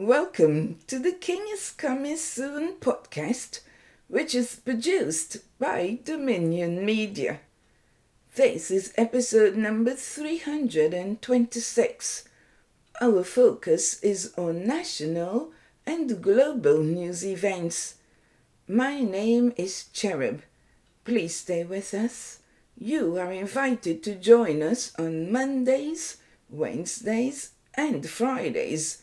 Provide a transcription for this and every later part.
Welcome to the King is Coming Soon podcast, which is produced by Dominion Media. This is episode number 326. Our focus is on national and global news events. My name is Cherub. Please stay with us. You are invited to join us on Mondays, Wednesdays, and Fridays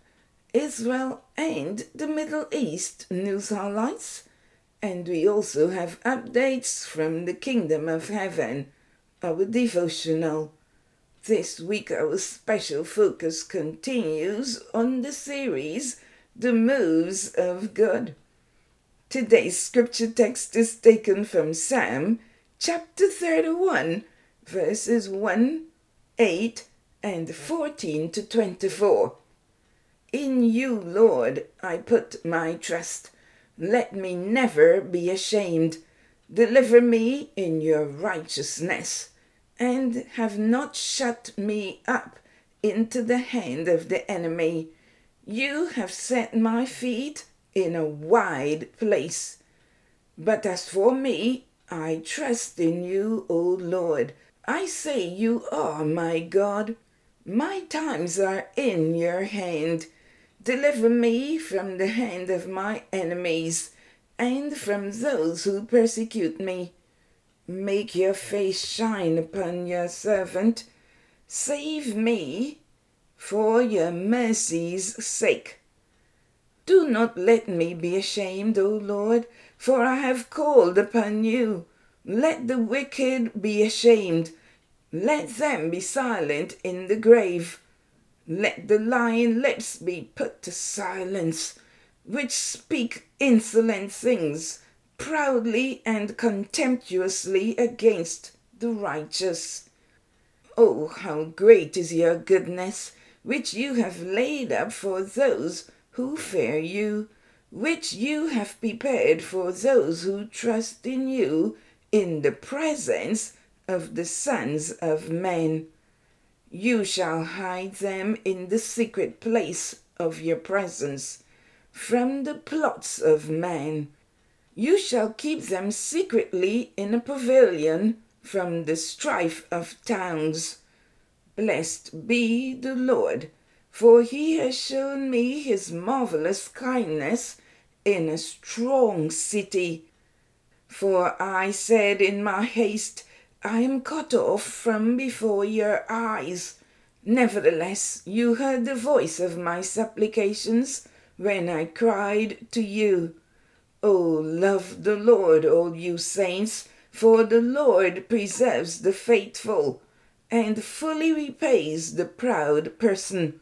Israel and the Middle East news highlights, and we also have updates from the Kingdom of Heaven, our devotional. This week, our special focus continues on the series The Moves of God. Today's scripture text is taken from Psalm chapter 31, verses 1, 8, and 14 to 24. In you, Lord, I put my trust. Let me never be ashamed. Deliver me in your righteousness, and have not shut me up into the hand of the enemy. You have set my feet in a wide place. But as for me, I trust in you, O Lord. I say you are my God. My times are in your hand. Deliver me from the hand of my enemies and from those who persecute me. Make your face shine upon your servant. Save me for your mercy's sake. Do not let me be ashamed, O Lord, for I have called upon you. Let the wicked be ashamed. Let them be silent in the grave. Let the lying lips be put to silence, which speak insolent things proudly and contemptuously against the righteous. Oh, how great is your goodness, which you have laid up for those who fear you, which you have prepared for those who trust in you in the presence of the sons of men. You shall hide them in the secret place of your presence from the plots of men. You shall keep them secretly in a pavilion from the strife of towns. Blessed be the Lord, for he has shown me his marvelous kindness in a strong city. For I said in my haste, I am cut off from before your eyes. Nevertheless, you heard the voice of my supplications when I cried to you. O love the Lord, all you saints, for the Lord preserves the faithful and fully repays the proud person.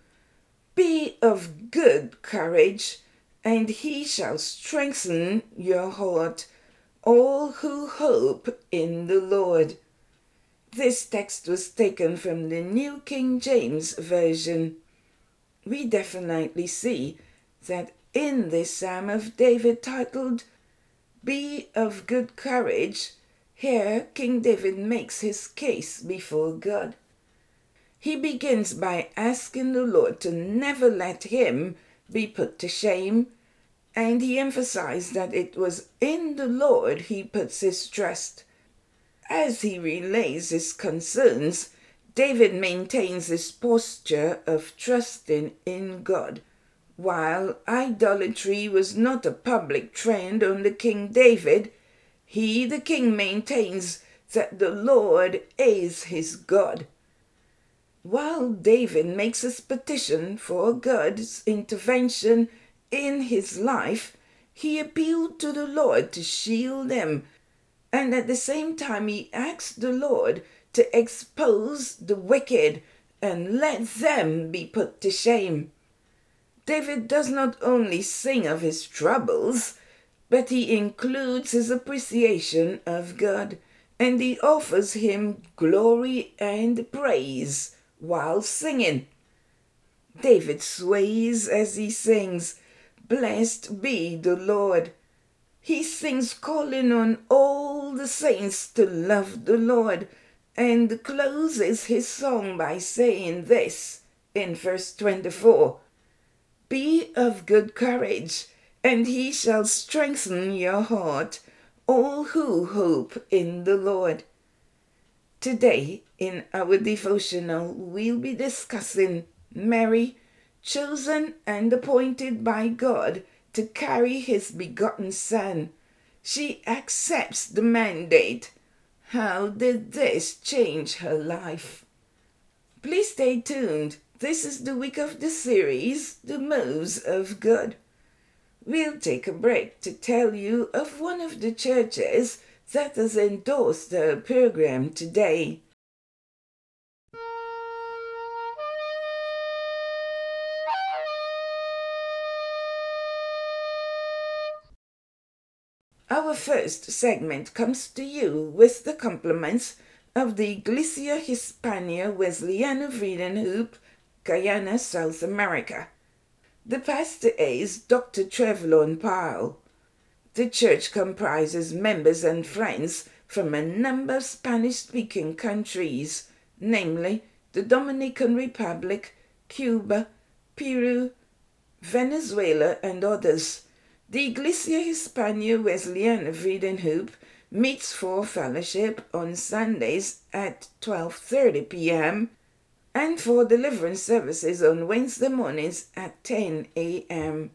Be of good courage, and he shall strengthen your heart, all who hope in the Lord. This text was taken from the New King James Version. We definitely see that in this Psalm of David titled Be of Good Courage, here King David makes his case before God. He begins by asking the Lord to never let him be put to shame, and he emphasized that it was in the Lord he puts his trust. As he relays his concerns, David maintains his posture of trusting in God. While idolatry was not a public trend under King David, he, the king, maintains that the Lord is his God. While David makes his petition for God's intervention in his life, he appealed to the Lord to shield him and at the same time, he asks the Lord to expose the wicked and let them be put to shame. David does not only sing of his troubles, but he includes his appreciation of God and he offers him glory and praise while singing. David sways as he sings, Blessed be the Lord. He sings, calling on all the saints to love the Lord, and closes his song by saying this in verse 24 Be of good courage, and he shall strengthen your heart, all who hope in the Lord. Today, in our devotional, we'll be discussing Mary, chosen and appointed by God to carry his begotten Son. She accepts the mandate. How did this change her life? Please stay tuned. This is the week of the series, The Moves of God. We'll take a break to tell you of one of the churches that has endorsed the program today. Our first segment comes to you with the compliments of the Iglesia Hispania Wesleyana Vreed-en-Hoop, Guyana, South America. The pastor is Dr. Trevlon Powell. The church comprises members and friends from a number of Spanish speaking countries, namely the Dominican Republic, Cuba, Peru, Venezuela, and others. The Iglesia Hispania Wesleyana Vreed-en-Hoop meets for fellowship on Sundays at 12:30 p.m. and for deliverance services on Wednesday mornings at 10 a.m.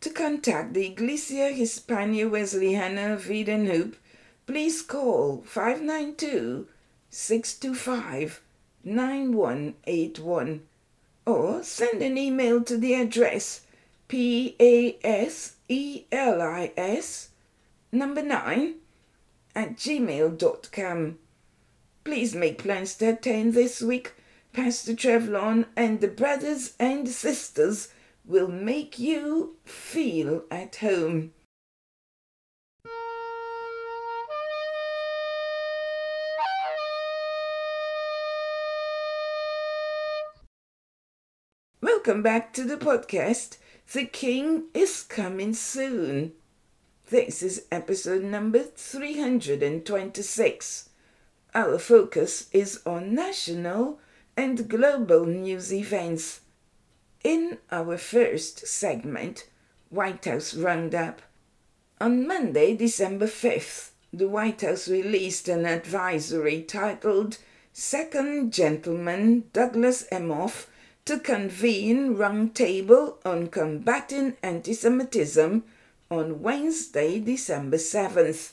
To contact the Iglesia Hispania Wesleyana Vreed-en-Hoop, please call 592 625 9181 or send an email to the address P A S E L I S number 9 at gmail.com. Please make plans to attend this week. Pastor Trevlon and the brothers and sisters will make you feel at home. Welcome back to the podcast. The King is coming soon. This is episode number 326. Our focus is on national and global news events. In our first segment, White House Roundup, on Monday, December 5th, the White House released an advisory titled Second Gentleman Douglas Emhoff to convene roundtable on combating anti-Semitism on Wednesday, December 7th.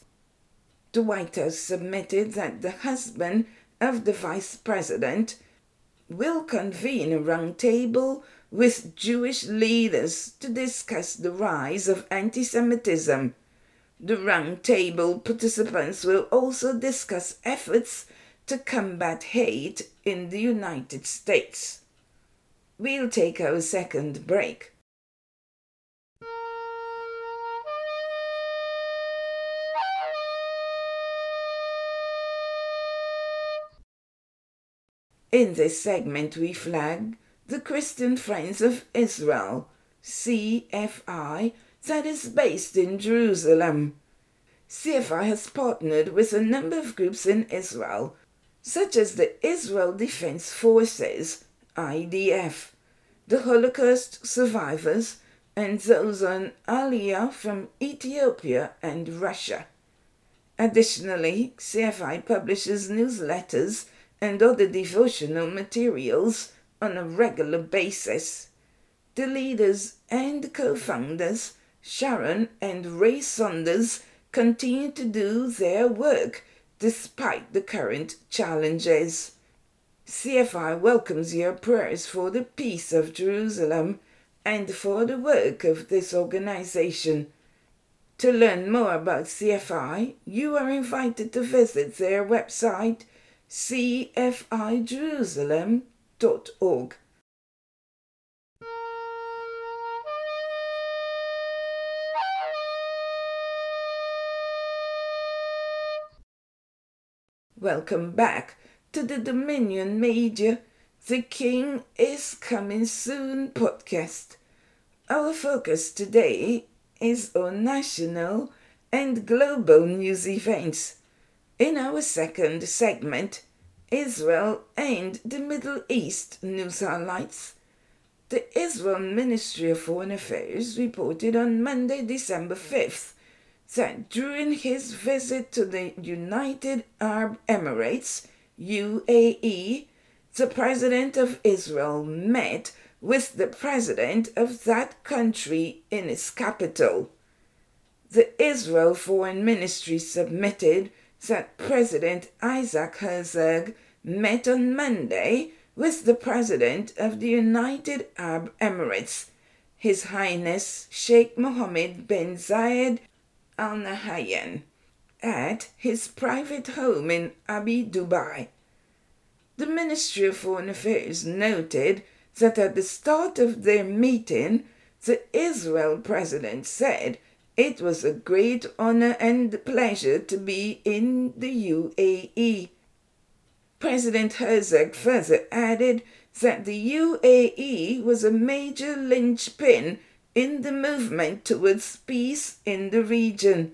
The White House submitted that the husband of the Vice President will convene a roundtable with Jewish leaders to discuss the rise of anti-Semitism. The roundtable participants will also discuss efforts to combat hate in the United States. We'll take our second break. In this segment, we flag the Christian Friends of Israel, CFI, that is based in Jerusalem. CFI has partnered with a number of groups in Israel, such as the Israel Defense Forces, IDF, the Holocaust survivors, and those on Aliyah from Ethiopia and Russia. Additionally, CFI publishes newsletters and other devotional materials on a regular basis. The leaders and co founders, Sharon and Ray Sanders, continue to do their work despite the current challenges. CFI welcomes your prayers for the peace of Jerusalem and for the work of this organization. To learn more about CFI, you are invited to visit their website cfijerusalem.org. Welcome back to the Dominion Media The King is Coming Soon podcast. Our focus today is on national and global news events. In our second segment, Israel and the Middle East news highlights. The Israel Ministry of Foreign Affairs reported on Monday, December 5th, that during his visit to the United Arab Emirates, UAE, the President of Israel met with the President of that country in its capital. The Israel Foreign Ministry submitted that President Isaac Herzog met on Monday with the President of the United Arab Emirates, His Highness Sheikh Mohammed bin Zayed Al Nahyan, at his private home in Abu Dhabi. The Ministry of Foreign Affairs noted that at the start of their meeting, the Israel president said it was a great honor and pleasure to be in the UAE President Herzog further added that the UAE was a major linchpin in the movement towards peace in the region.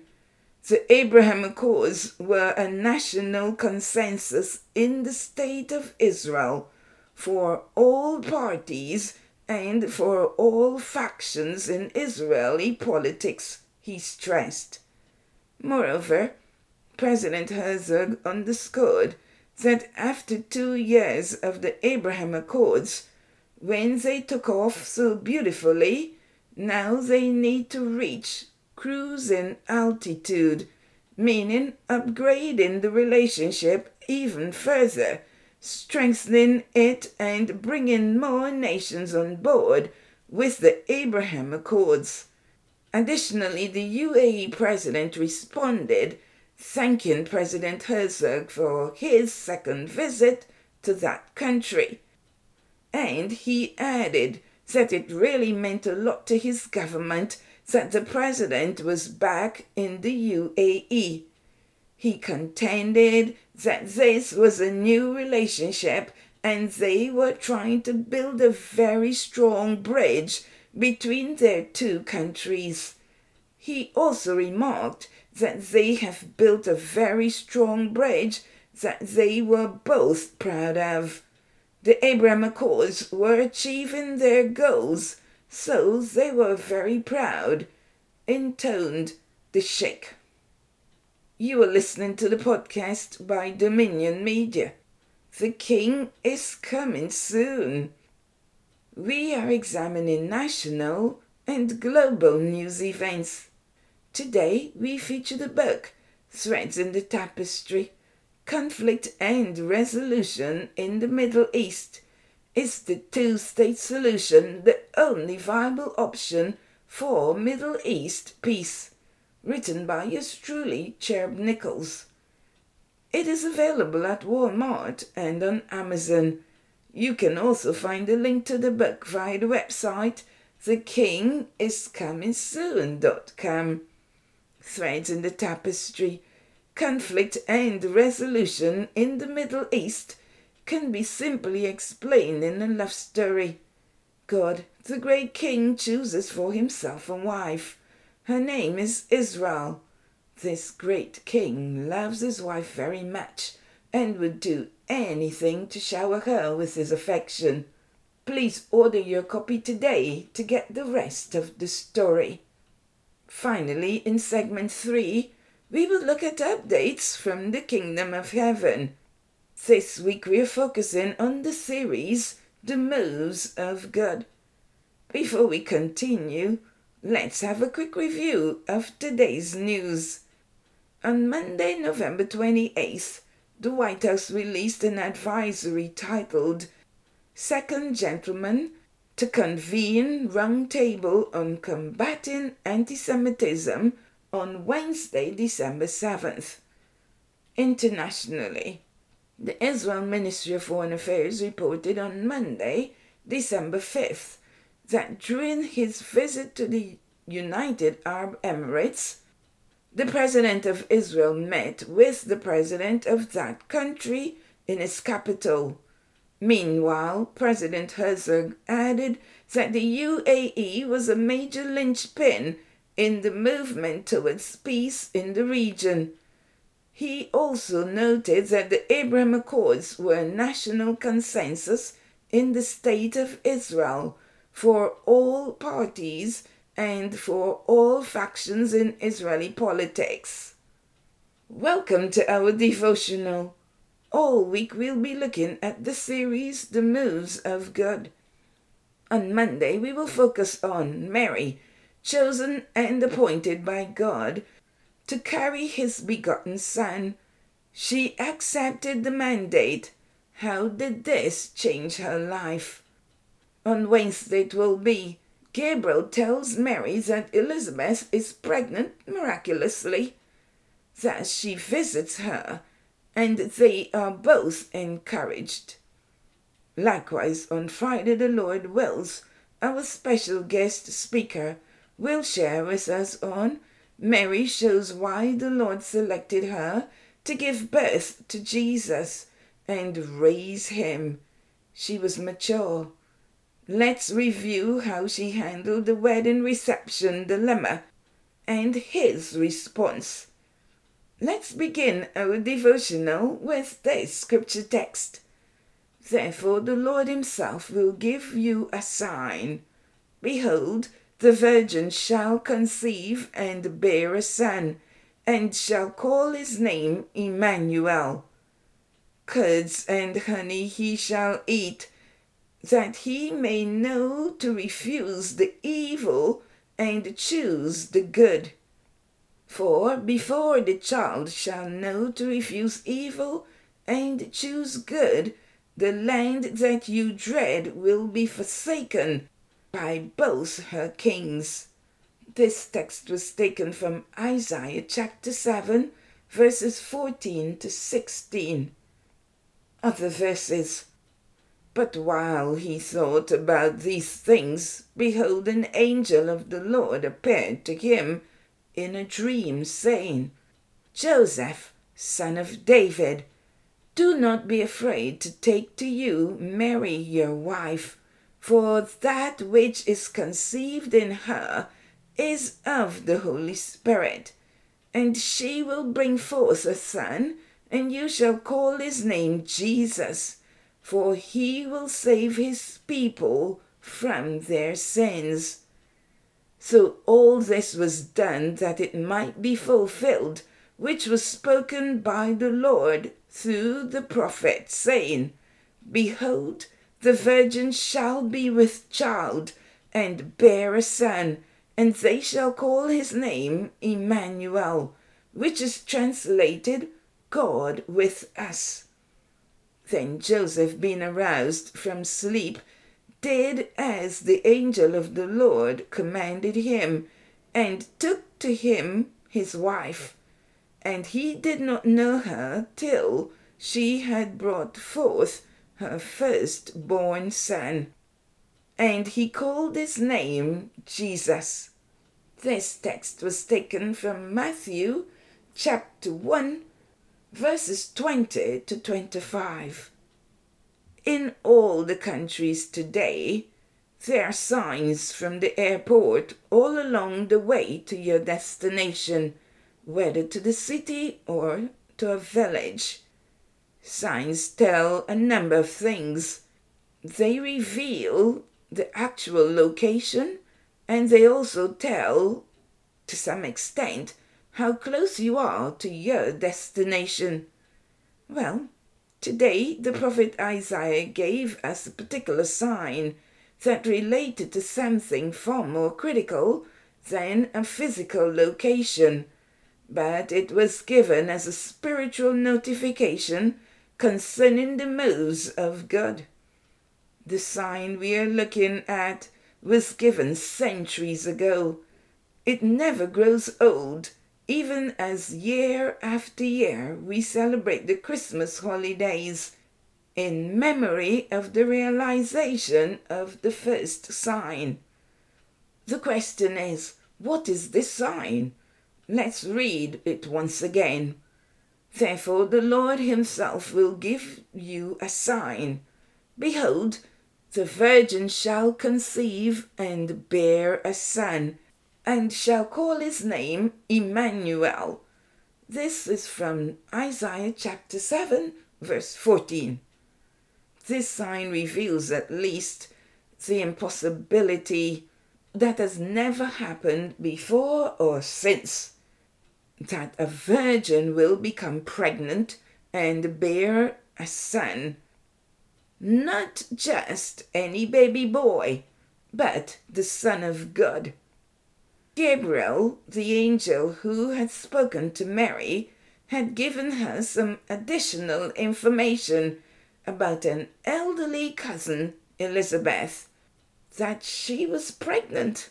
The Abraham Accords were a national consensus in the State of Israel for all parties and for all factions in Israeli politics, he stressed. Moreover, President Herzog underscored that after two years of the Abraham Accords, when they took off so beautifully, now they need to reach cruising altitude, meaning upgrading the relationship even further, strengthening it and bringing more nations on board with the Abraham Accords. Additionally, the UAE president responded thanking President Herzog for his second visit to that country. And he added that it really meant a lot to his government that the president was back in the UAE. He contended that this was a new relationship and they were trying to build a very strong bridge between their two countries. He also remarked that they have built a very strong bridge that they were both proud of. The Abraham Accords were achieving their goals, so they were very proud, intoned the Sheikh. You are listening to the podcast by Dominion Media. The King is coming soon. We are examining national and global news events. Today we feature the book Threads in the Tapestry Conflict and Resolution in the Middle East. Is the two state solution the only viable option for Middle East peace? Written by yours truly, Cherub Nichols. It is available at Walmart and on Amazon. You can also find a link to the book via the website thekingiscomingsoon.com threads in the tapestry, conflict and resolution in the Middle East can be simply explained in a love story. God, the great king, chooses for himself a wife. Her name is Israel. This great king loves his wife very much and would do anything to shower her with his affection. Please order your copy today to get the rest of the story. Finally, in segment 3, we will look at updates from the Kingdom of Heaven. This week we are focusing on the series The Moves of God. Before we continue, let's have a quick review of today's news. On Monday, November 28th, the White House released an advisory titled Second Gentleman to convene roundtable on combating anti-Semitism on Wednesday, December 7th. Internationally, the Israel Ministry of Foreign Affairs reported on Monday, December 5th, that during his visit to the United Arab Emirates, the president of Israel met with the president of that country in its capital. Meanwhile, President Herzog added that the UAE was a major linchpin in the movement towards peace in the region. He also noted that the Abraham Accords were a national consensus in the State of Israel for all parties and for all factions in Israeli politics. Welcome to our devotional. All week we'll be looking at the series The Moves of God. On Monday we will focus on Mary, chosen and appointed by God to carry his begotten Son. She accepted the mandate. How did this change her life? On Wednesday it will be Gabriel tells Mary that Elizabeth is pregnant miraculously. That she visits her, and they are both encouraged. Likewise, on Friday, the Lord wills, our special guest speaker will share with us on Mary shows why the Lord selected her to give birth to Jesus and raise him. She was mature. Let's review how she handled the wedding reception dilemma and his response. Let's begin our devotional with this scripture text. Therefore, the Lord Himself will give you a sign. Behold, the virgin shall conceive and bear a son, and shall call his name Emmanuel. Curds and honey he shall eat, that he may know to refuse the evil and choose the good. For before the child shall know to refuse evil and choose good, the land that you dread will be forsaken by both her kings. This text was taken from Isaiah chapter 7, verses 14 to 16. Other verses. But while he thought about these things, behold, an angel of the Lord appeared to him in a dream, saying, Joseph, son of David, do not be afraid to take to you Mary your wife for that which is conceived in her is of the Holy Spirit. And she will bring forth a son, and you shall call his name Jesus, for he will save his people from their sins. So all this was done that it might be fulfilled, which was spoken by the Lord through the prophet, saying, Behold, the virgin shall be with child and bear a son, and they shall call his name Emmanuel, which is translated God with us. Then Joseph, being aroused from sleep, did as the angel of the Lord commanded him, and took to him his wife. And he did not know her till she had brought forth her firstborn son, and he called his name Jesus. This text was taken from Matthew chapter 1, verses 20 to 25. In all the countries today, there are signs from the airport all along the way to your destination, whether to the city or to a village. Signs tell a number of things. They reveal the actual location and they also tell, to some extent, how close you are to your destination. Well, today the prophet Isaiah gave us a particular sign that related to something far more critical than a physical location, but it was given as a spiritual notification concerning the moves of God. The sign we are looking at was given centuries ago. It never grows old, even as year after year we celebrate the Christmas holidays in memory of the realization of the first sign. The question is, what is this sign? Let's read it once again. Therefore, the Lord Himself will give you a sign. Behold, the virgin shall conceive and bear a son, and shall call his name Emmanuel. This is from Isaiah chapter 7, verse 14. This sign reveals at least the impossibility that has never happened before or since that a virgin will become pregnant and bear a son. Not just any baby boy, but the Son of God. Gabriel, the angel who had spoken to Mary, had given her some additional information about an elderly cousin, Elizabeth, that she was pregnant.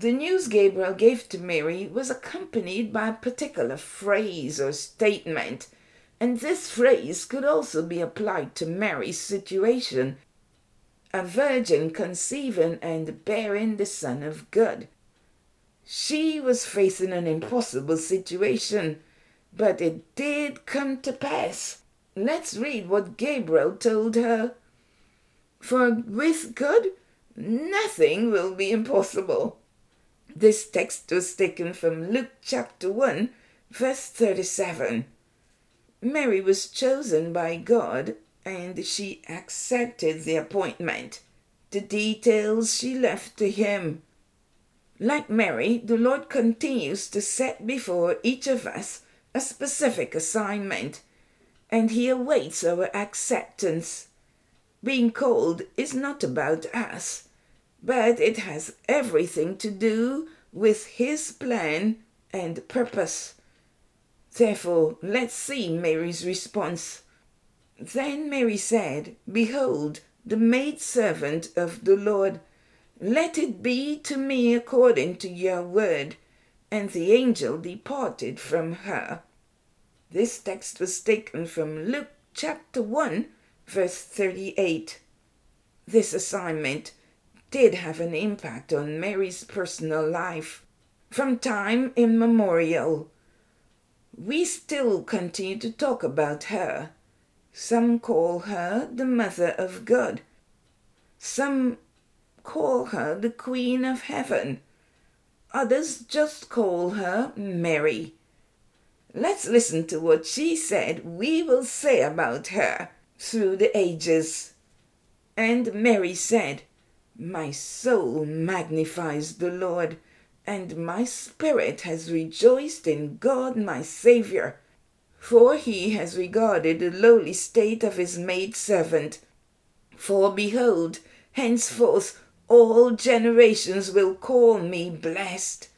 The news Gabriel gave to Mary was accompanied by a particular phrase or statement, and this phrase could also be applied to Mary's situation a virgin conceiving and bearing the Son of God. She was facing an impossible situation, but it did come to pass. Let's read what Gabriel told her. For with God, nothing will be impossible. This text was taken from Luke chapter 1, verse 37. Mary was chosen by God and she accepted the appointment. The details she left to Him. Like Mary, the Lord continues to set before each of us a specific assignment, and He awaits our acceptance. Being called is not about us, but it has everything to do with His plan and purpose. Therefore, let's see Mary's response. Then Mary said, Behold, the maidservant of the Lord, let it be to me according to your word. And the angel departed from her. This text was taken from Luke chapter 1, verse 38. This assignment did have an impact on Mary's personal life from time immemorial. We still continue to talk about her. Some call her the Mother of God. Some call her the Queen of Heaven. Others just call her Mary. Let's listen to what she said we will say about her through the ages. And Mary said, my soul magnifies the Lord, and my spirit has rejoiced in God my Saviour, for he has regarded the lowly state of his maidservant. For behold, henceforth all generations will call me blessed.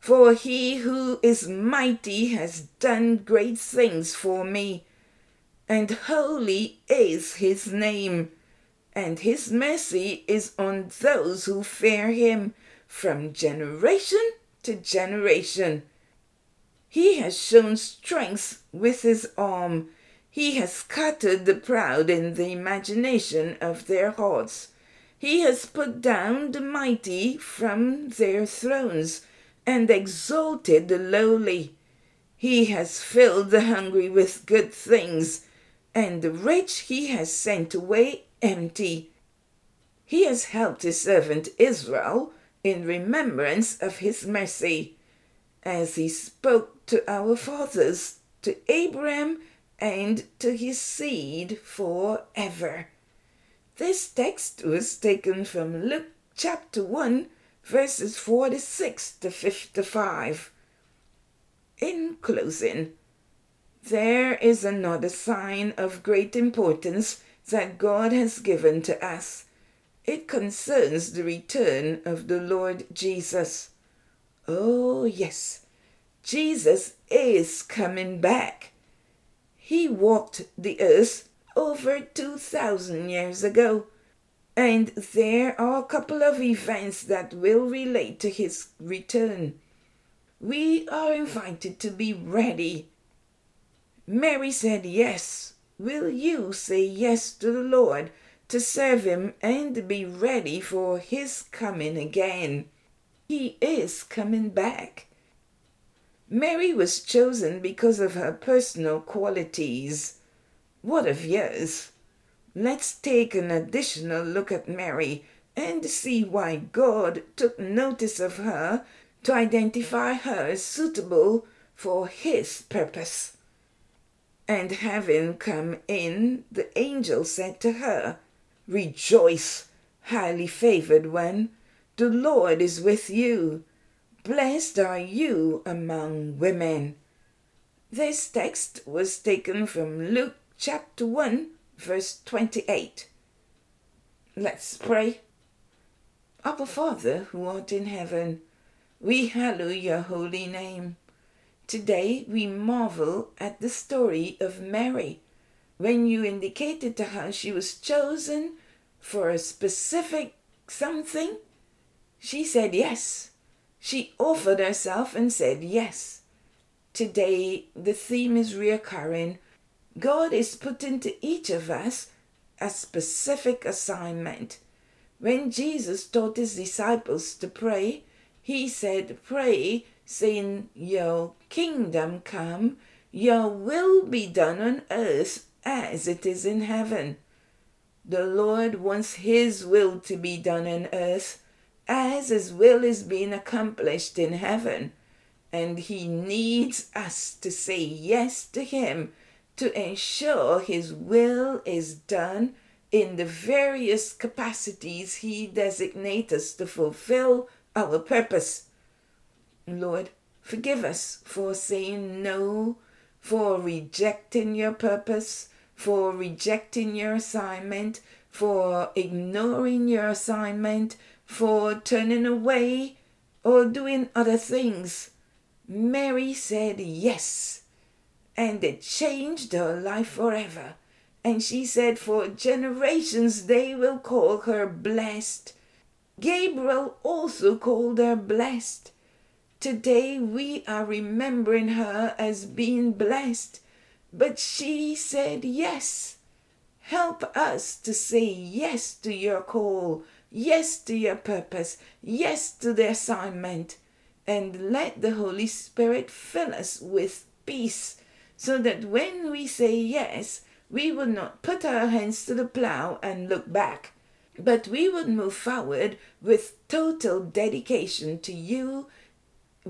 For he who is mighty has done great things for me, and holy is his name and his mercy is on those who fear him from generation to generation. He has shown strength with his arm. He has scattered the proud in the imagination of their hearts. He has put down the mighty from their thrones and exalted the lowly. He has filled the hungry with good things, and the rich he has sent away empty. He has helped his servant Israel in remembrance of his mercy, as he spoke to our fathers, to Abraham, and to his seed forever. This text was taken from Luke chapter 1, verses 46 to 55. In closing, there is another sign of great importance that God has given to us. It concerns the return of the Lord Jesus. Oh, yes, Jesus is coming back. He walked the earth over 2,000 years ago, and there are a couple of events that will relate to his return. We are invited to be ready. Mary said yes Will you say yes to the Lord to serve Him and be ready for His coming again? He is coming back. Mary was chosen because of her personal qualities. What of yours? Let's take an additional look at Mary and see why God took notice of her to identify her as suitable for His purpose. And having come in, the angel said to her, Rejoice, highly favored one, the Lord is with you. Blessed are you among women. This text was taken from Luke chapter 1, verse 28. Let's pray. Our Father, who art in heaven, we hallow your holy name. Today we marvel at the story of Mary. When you indicated to her she was chosen for a specific something, she said yes. She offered herself and said yes. Today, the theme is reoccurring. God is putting to each of us a specific assignment. When Jesus taught his disciples to pray, he said, Pray, saying, Your kingdom come, your will be done on earth as it is in heaven. The Lord wants his will to be done on earth as his will is being accomplished in heaven. And he needs us to say yes to him to ensure his will is done in the various capacities he designates us to fulfill our purpose. Lord, forgive us for saying no, for rejecting your purpose, for rejecting your assignment, for ignoring your assignment, for turning away or doing other things. Mary said yes, and it changed her life forever. And she said, For generations they will call her blessed. Gabriel also called her blessed. Today we are remembering her as being blessed, but she said yes. Help us to say yes to your call yes to your purpose, yes to the assignment, and let the Holy Spirit fill us with peace so that when we say yes, we will not put our hands to the plow and look back, but we would move forward with total dedication to you,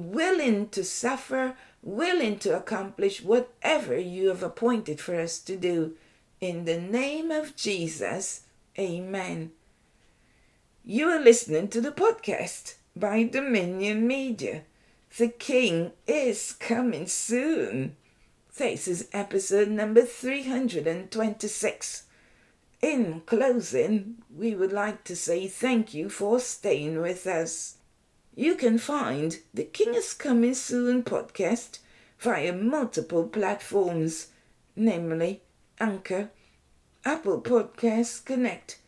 willing to suffer, willing to accomplish whatever you have appointed for us to do. In the name of Jesus, amen. You are listening to the podcast by Dominion Media. The King is coming soon. This is episode number 326. In closing, we would like to say thank you for staying with us. You can find the King is Coming Soon podcast via multiple platforms, namely Anchor, Apple Podcasts Connect,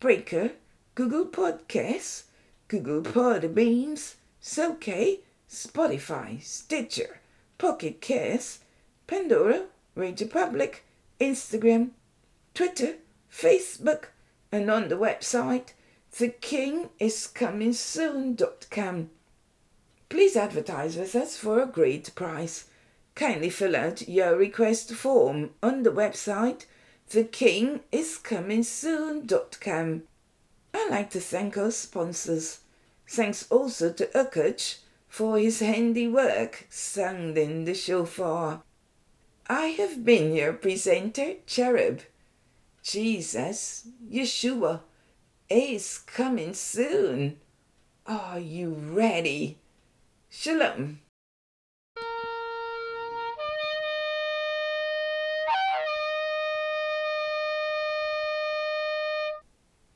Breaker, Google Podcasts, Google Podbeans, SoK, Spotify, Stitcher, Pocket Casts, Pandora, Radio Public, Instagram, Twitter, Facebook, and on the website thekingiscomingsoon.com. Please advertise with us for a great price. Kindly fill out your request form on the website thekingiscomingsoon.com. I'd like to thank our sponsors. Thanks also to Urkuch for his handy handiwork sounding the shofar. I have been your presenter, Cherub. Jesus, Yeshua, is coming soon. Are you ready? Shalom.